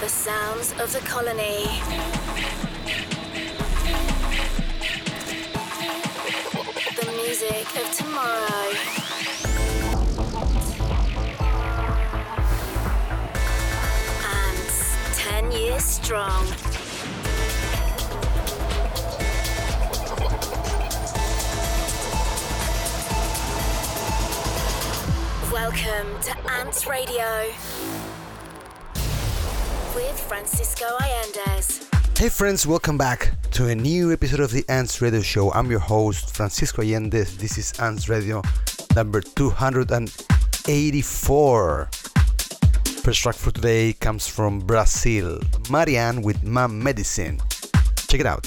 The sounds of the colony. The music of tomorrow. ten years strong. Welcome to Ants Radio with Francisco Allendes. Hey friends, welcome back to a new episode of the Ants Radio Show. I'm your host, Francisco Allendes. This is Ants Radio number 284. First track for today comes from Brazil, Marian with Mom Medicine. Check it out.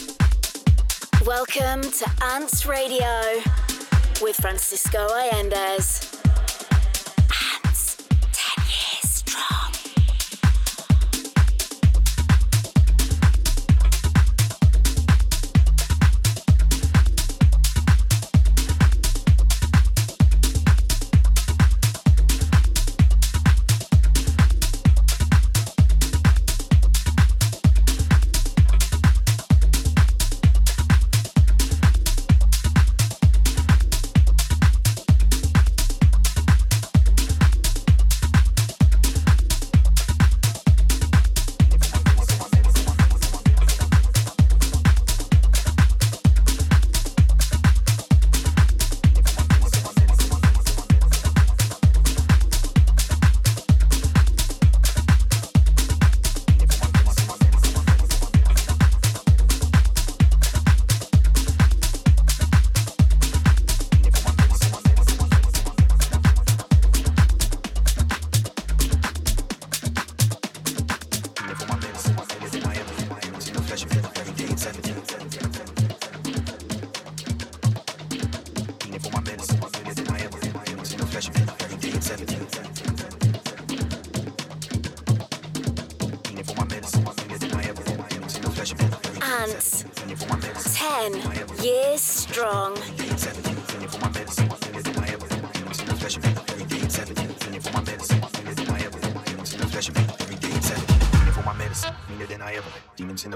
Welcome to Ants Radio with Francisco Allendes.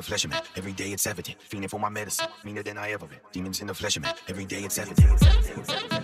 flesh of man. Every day it's evident. Feeling for my medicine, meaner than I ever been. Demons in the flesh of man. Every day it's evident.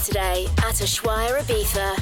Saturday at Ushuaia Ibiza.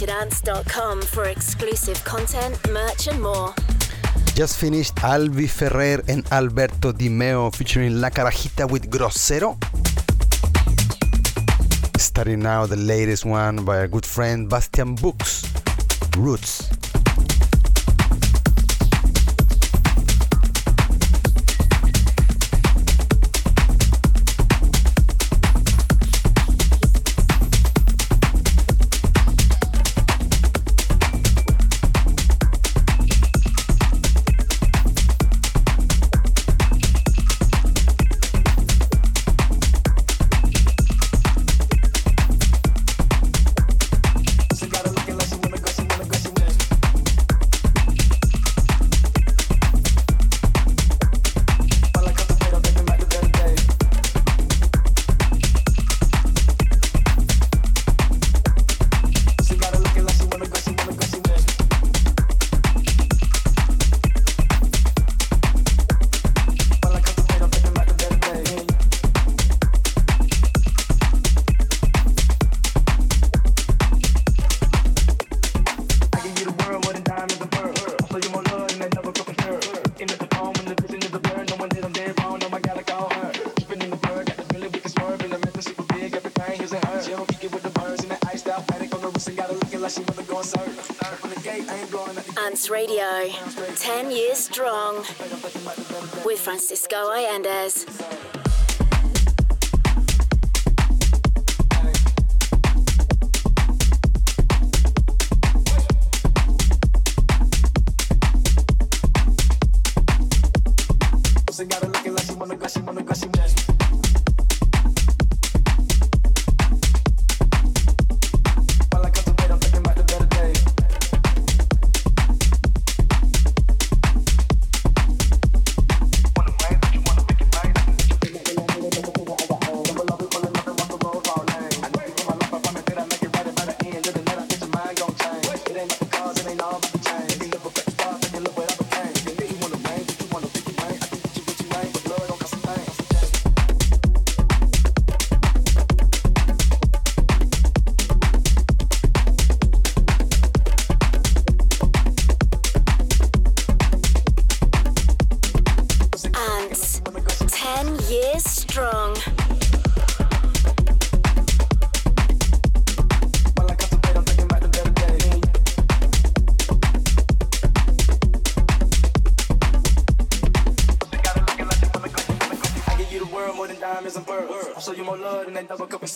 For exclusive content, merch, and more. Just finished Alvii Ferrer and Alberto Dimeo featuring La Carajita with Grosero. Starting now the latest one by our good friend Bastian Bux, Roots. Strong, with Francisco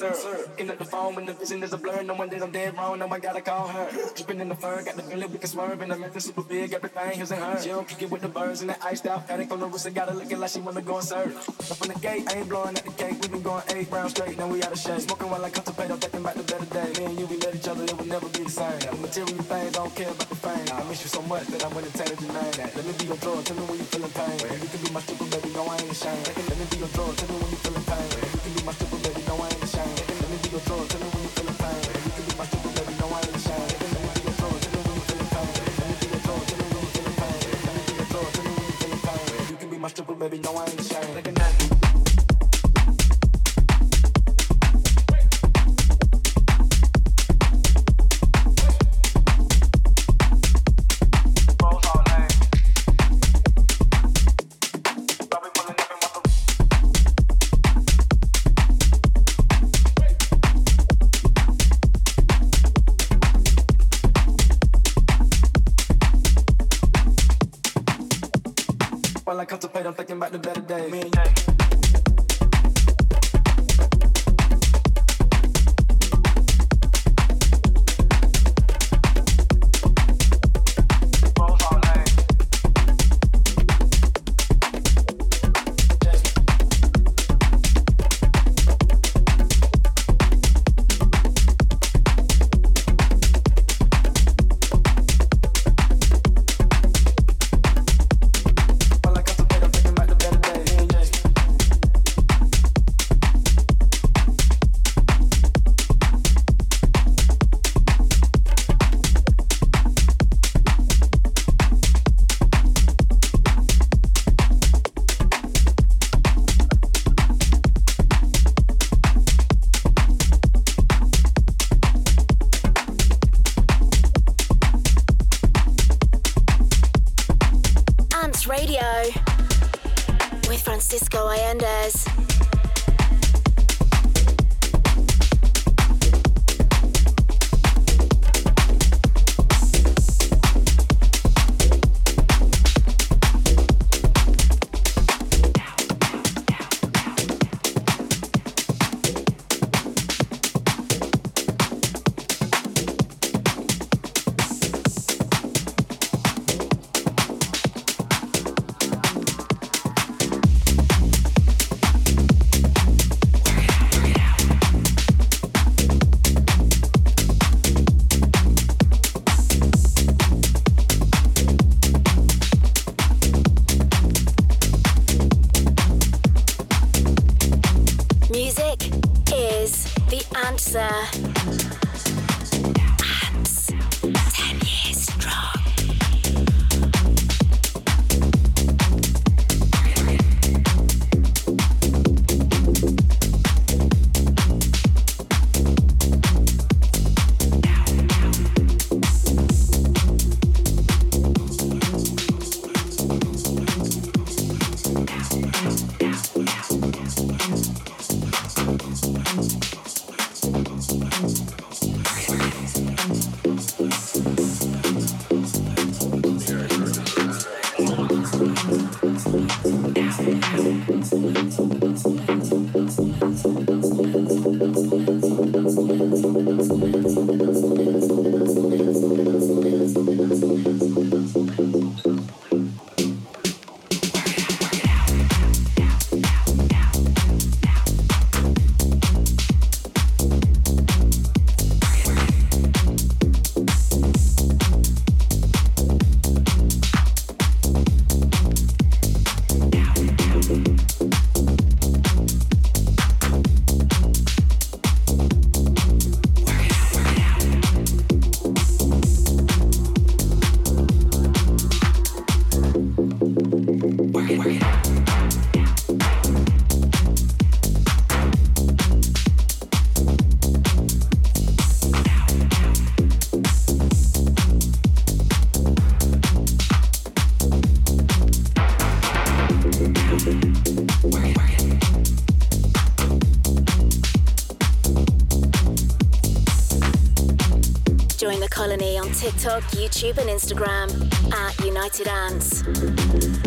Allendes. swerving. The phone when the vision is a blur. No one did I'm dead wrong. Now I gotta call her. Dripping in the fur, got the feeling we can swerve. And I'm method super big, everything his and her. She don't kick it with the birds and the iced out. Paddock on the wrist and got her looking like she wanna go and serve. Up in the gate, I ain't blowing at the cake. We been going eight rounds straight, now we out of shape. Smoking while I contemplate, I'm thinking about the better day. Me and you, we met each other, it would never be the same. The material things, don't care about the fame. I miss you so much that I went and tatted your name. Let me be your drug, tell me when you feeling pain. You can be my stripper, baby, no, I ain't ashamed. Let me be your drug, tell me when you feeling pain. You can be my stripper, baby, stripper, baby, no, I ain't ashamed. Like a night. TikTok, YouTube, and Instagram at United Ants.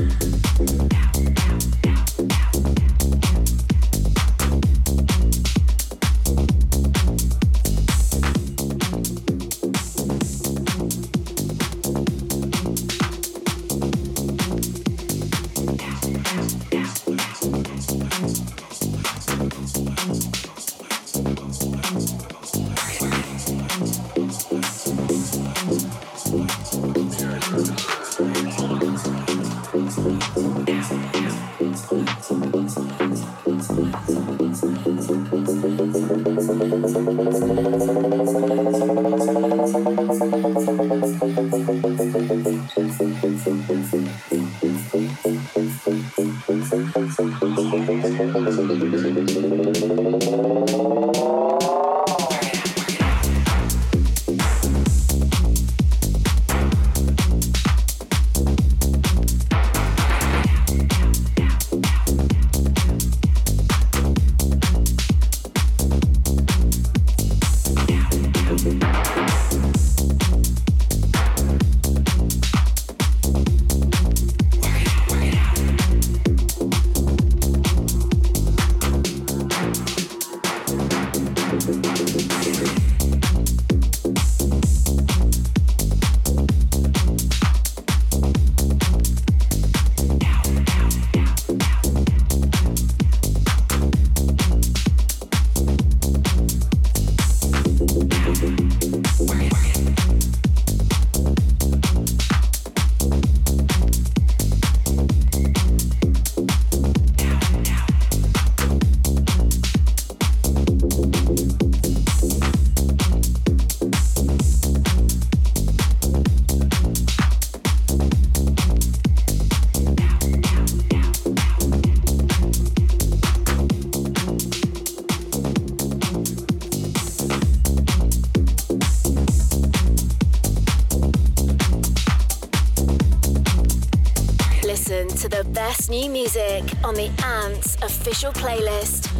On the Ants official playlist.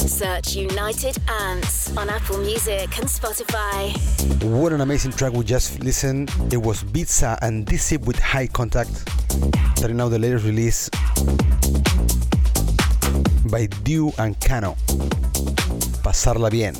Search United Ants on Apple Music and Spotify. What an amazing track we just listened. It was Bizza and Discip with High Contact. That is now the latest release by Dew and Cano. Pasarla bien.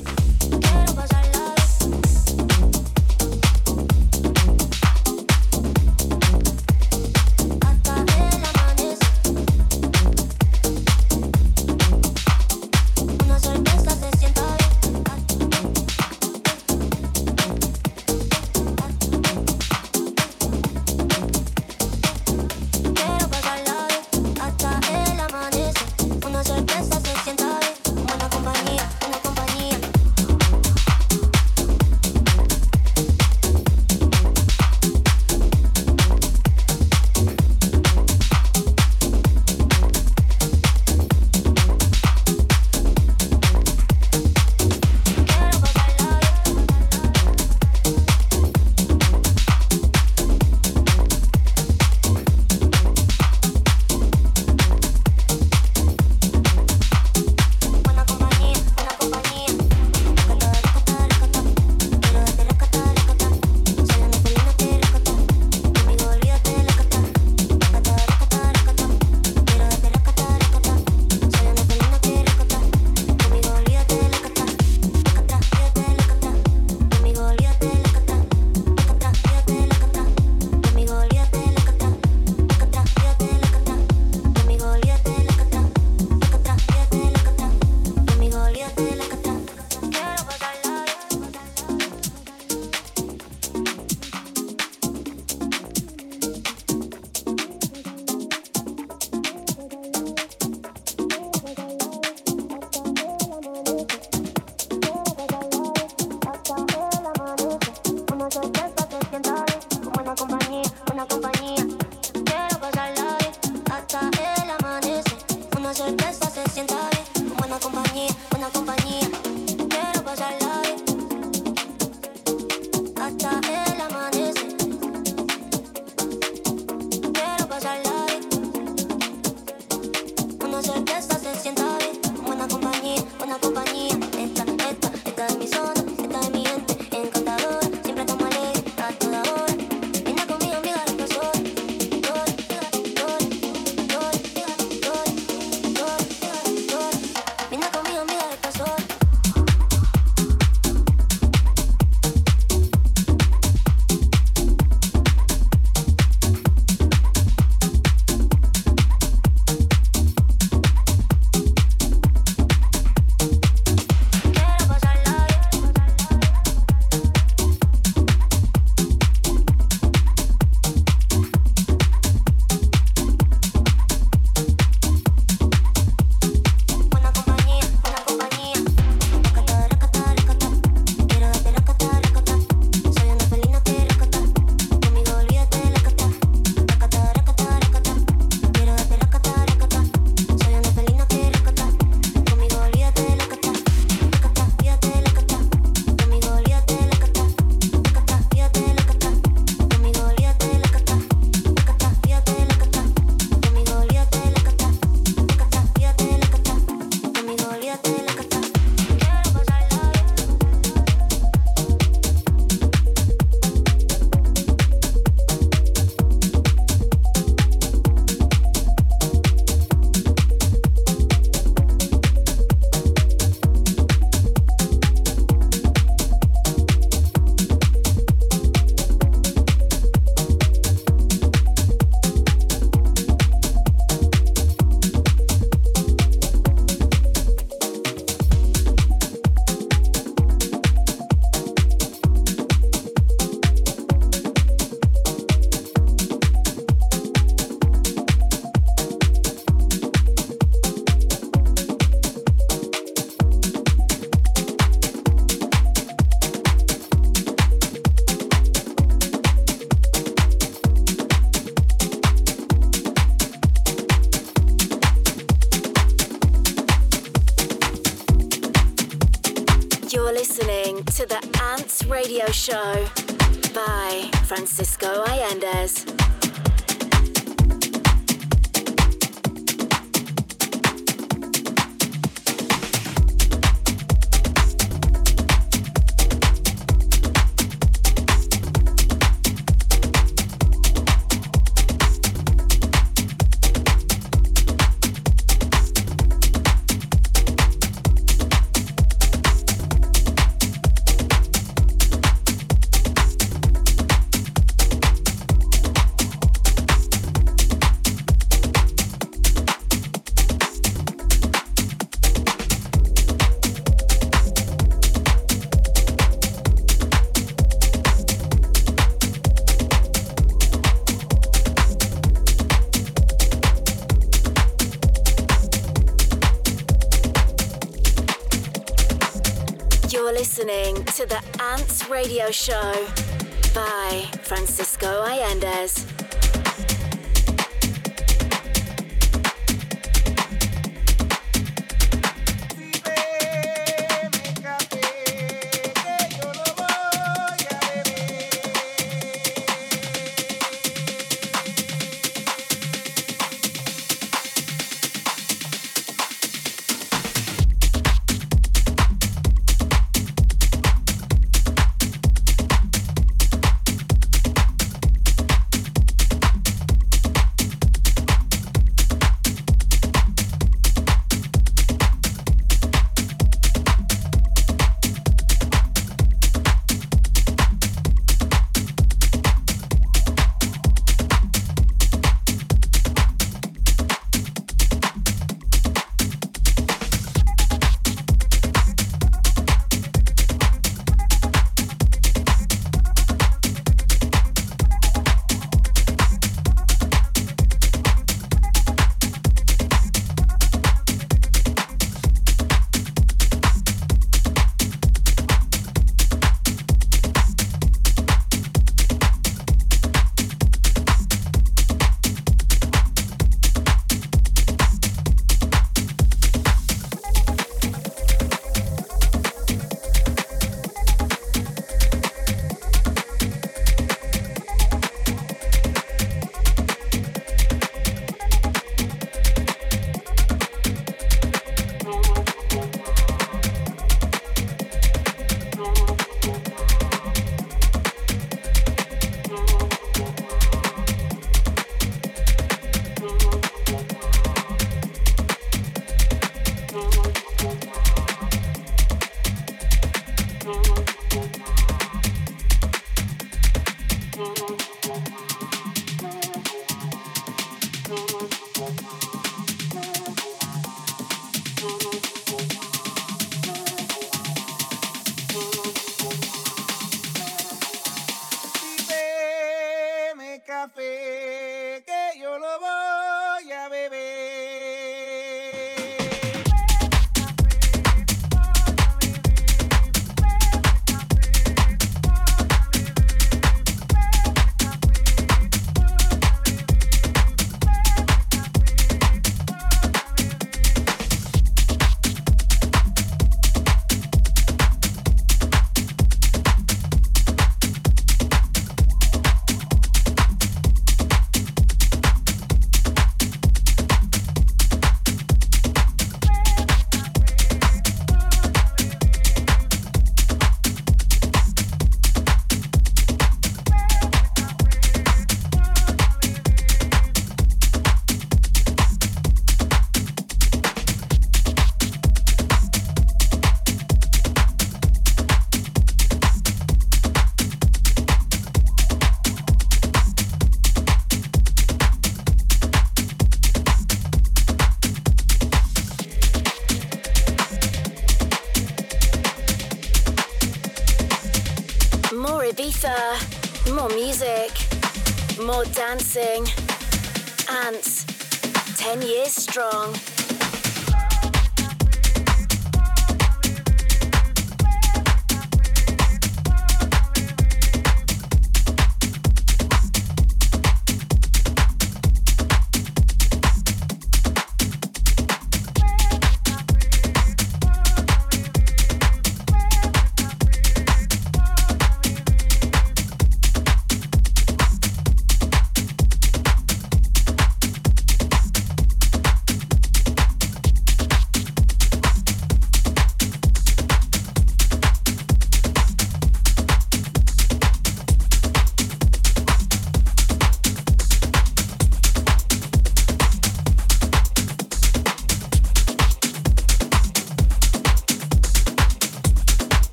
Radio show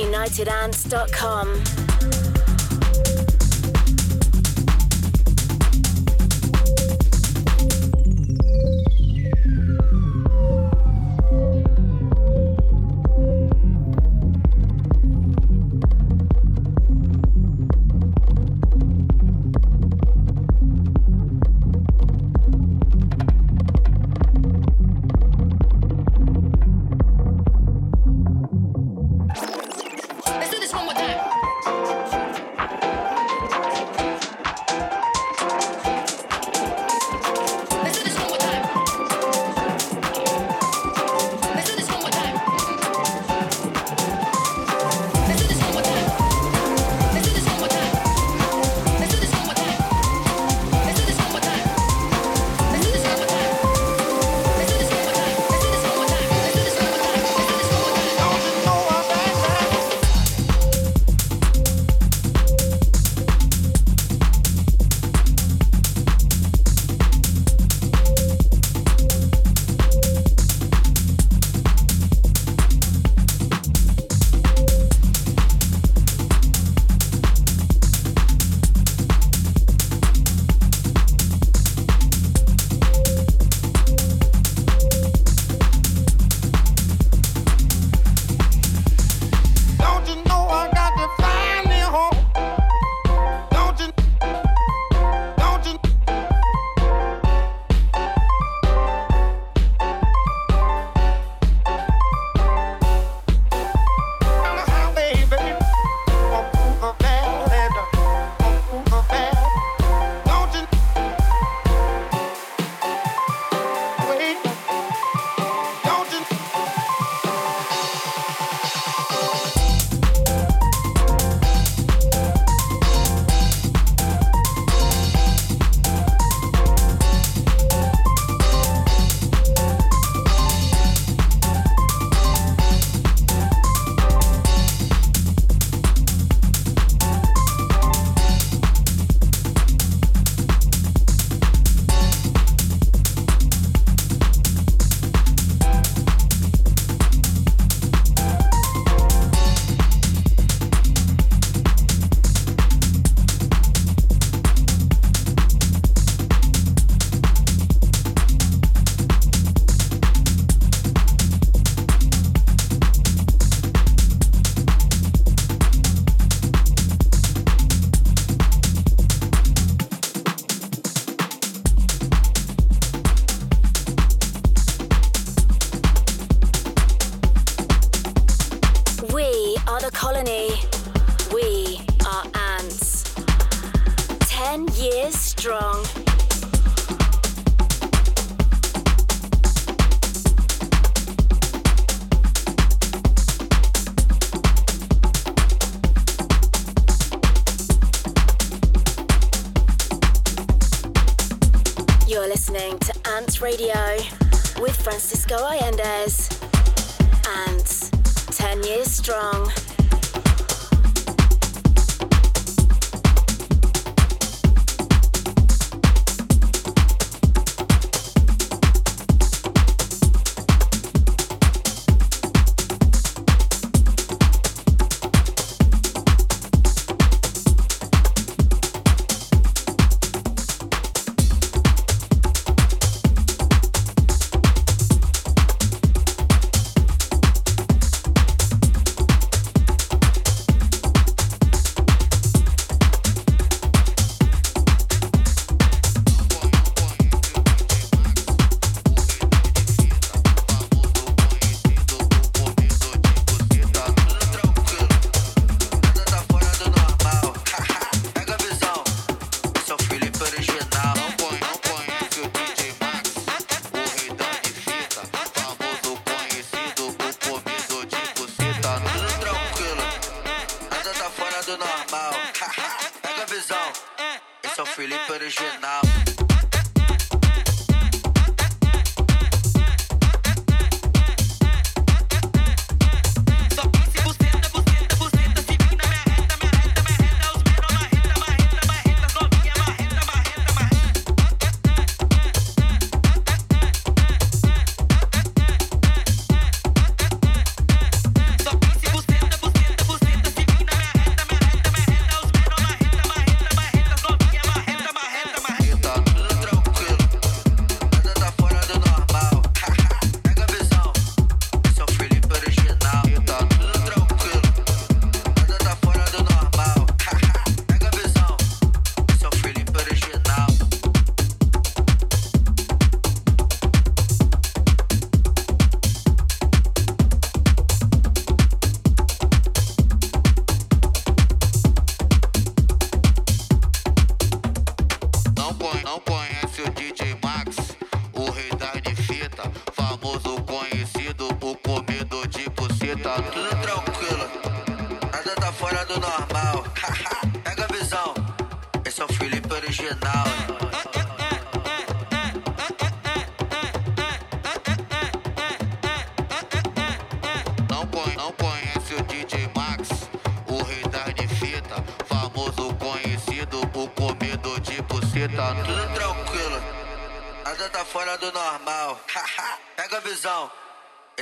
unitedants.com. listening to Ants Radio with Francisco Allendes. Ants, 10 years strong.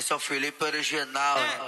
São Felipe original. É.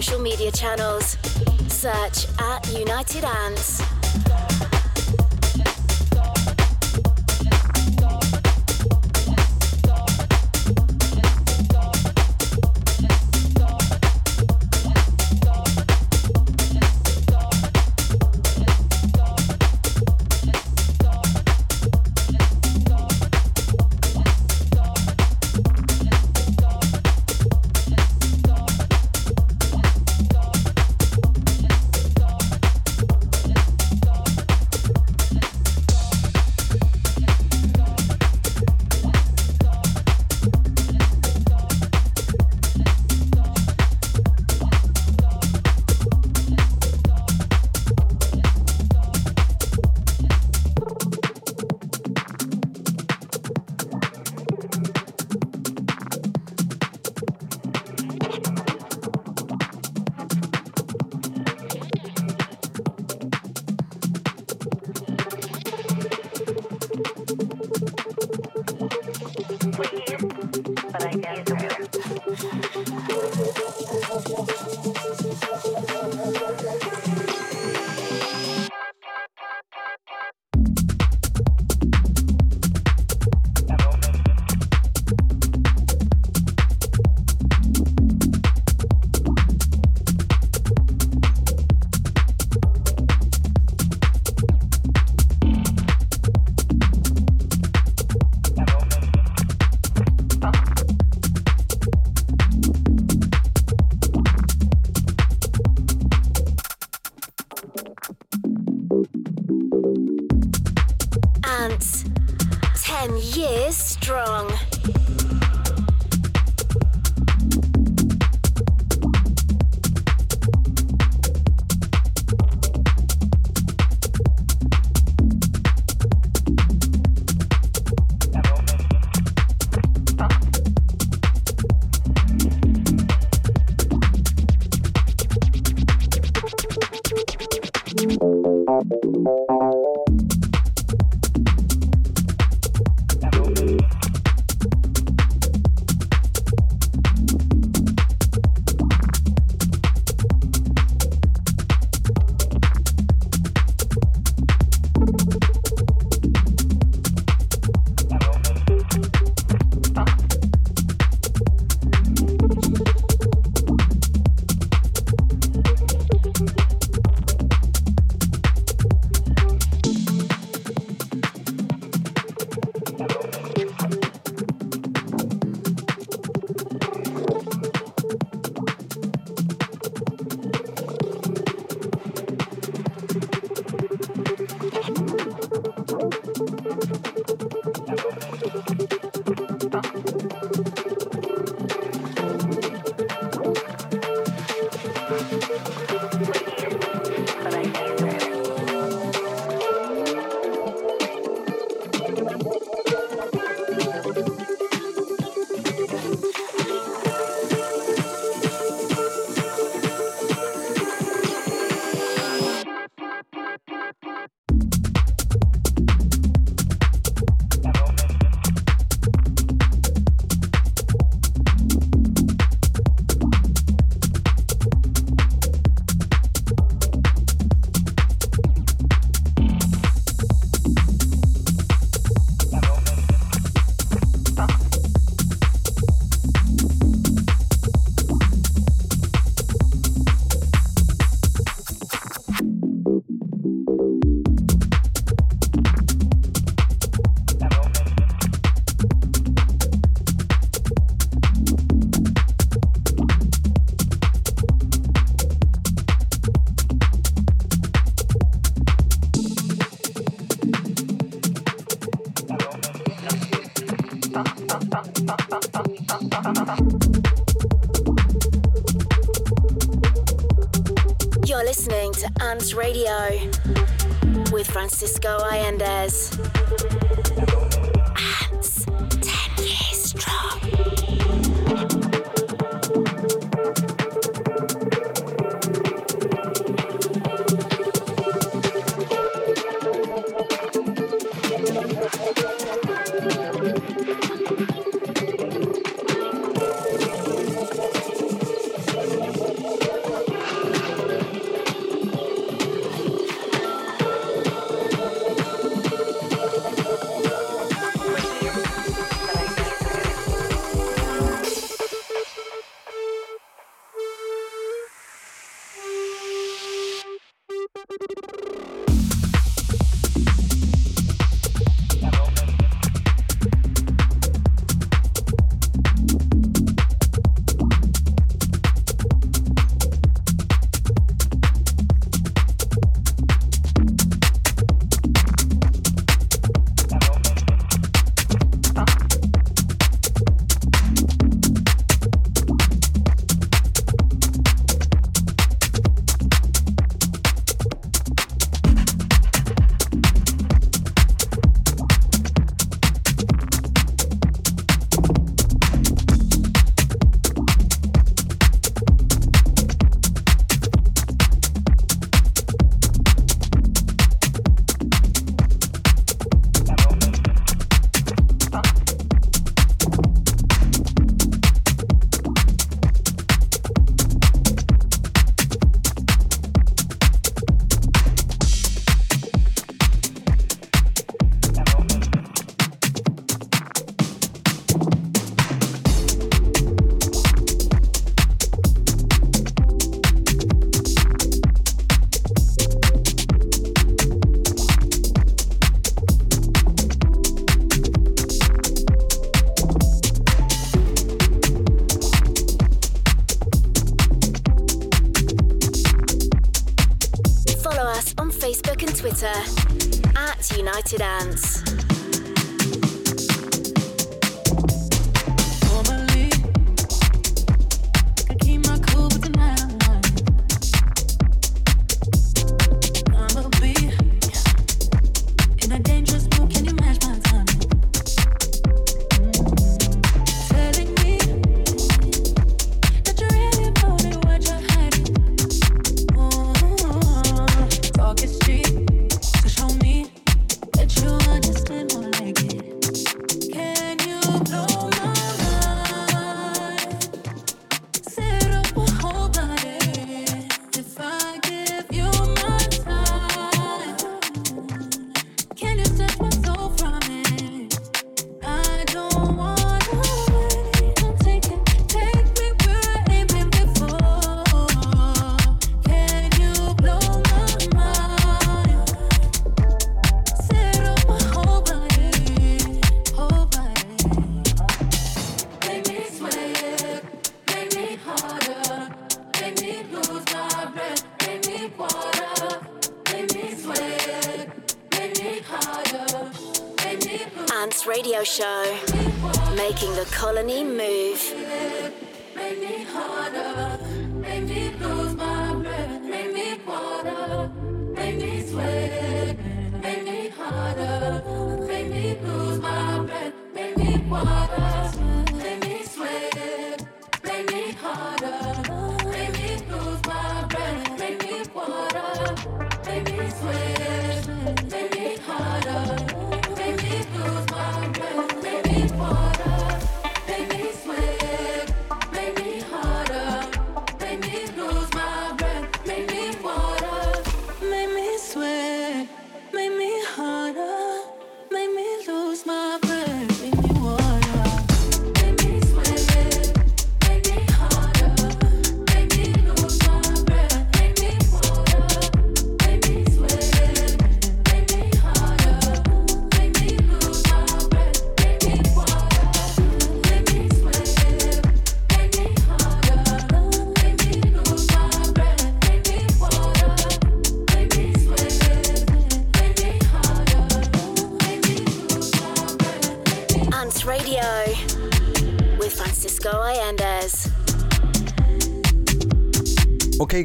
social media channels. Search at United Ants.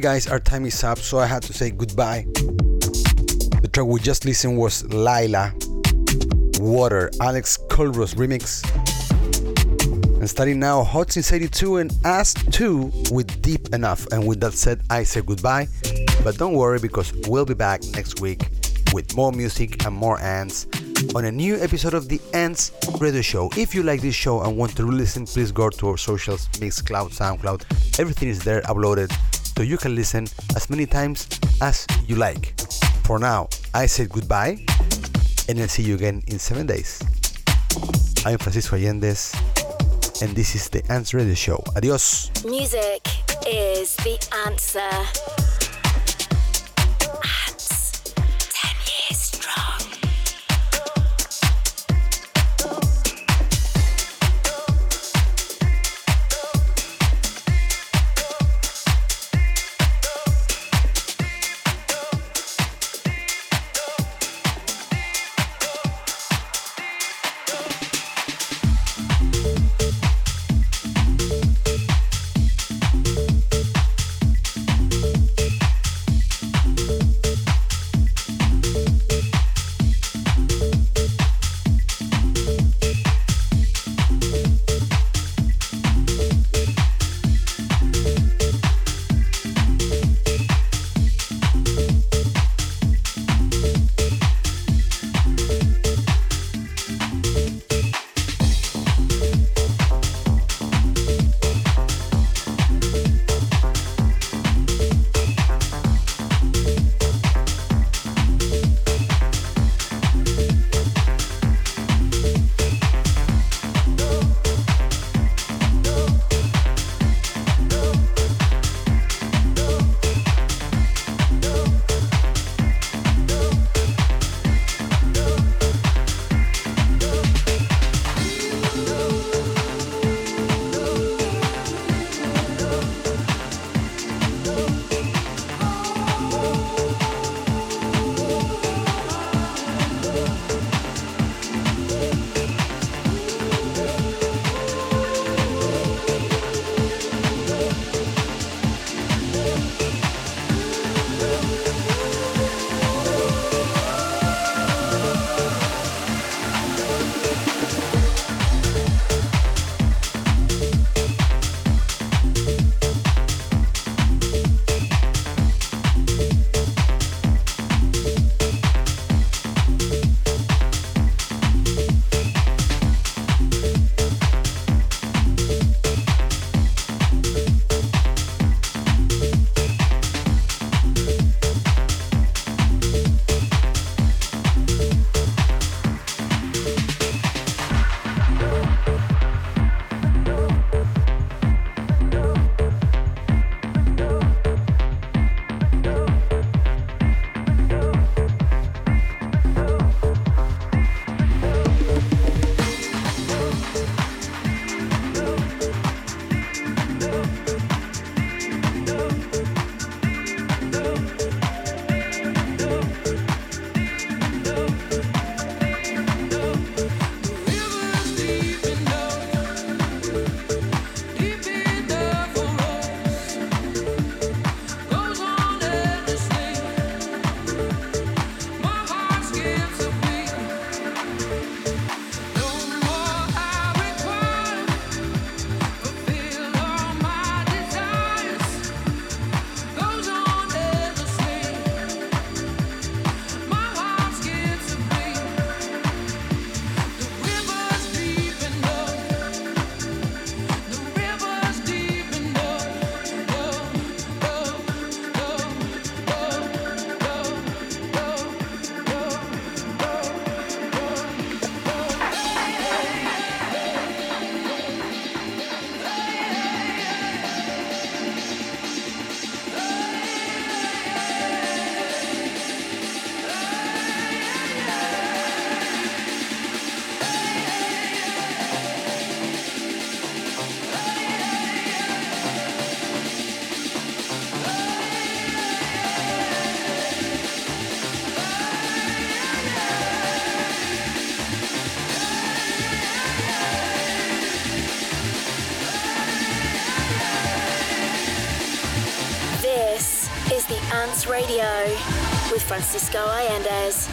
Guys, our time is up, so I had to say goodbye. The track we just listened was Lyla, Water, Alex Culross remix. And starting now, Hot Since 82 and Us 2 with Deep Enough. And with that said, I say goodbye. But don't worry because we'll be back next week with more music and more ants on a new episode of the Ants Radio Show. If you like this show and want to listen, please go to our socials, Mixcloud, SoundCloud. Everything is there uploaded so you can listen as many times as you like. For now, I said goodbye and I'll see you again in seven days. I'm Francisco Allendes and this is the Ants Radio Show. Adios. Music is the answer. Radio with Francisco Allendes.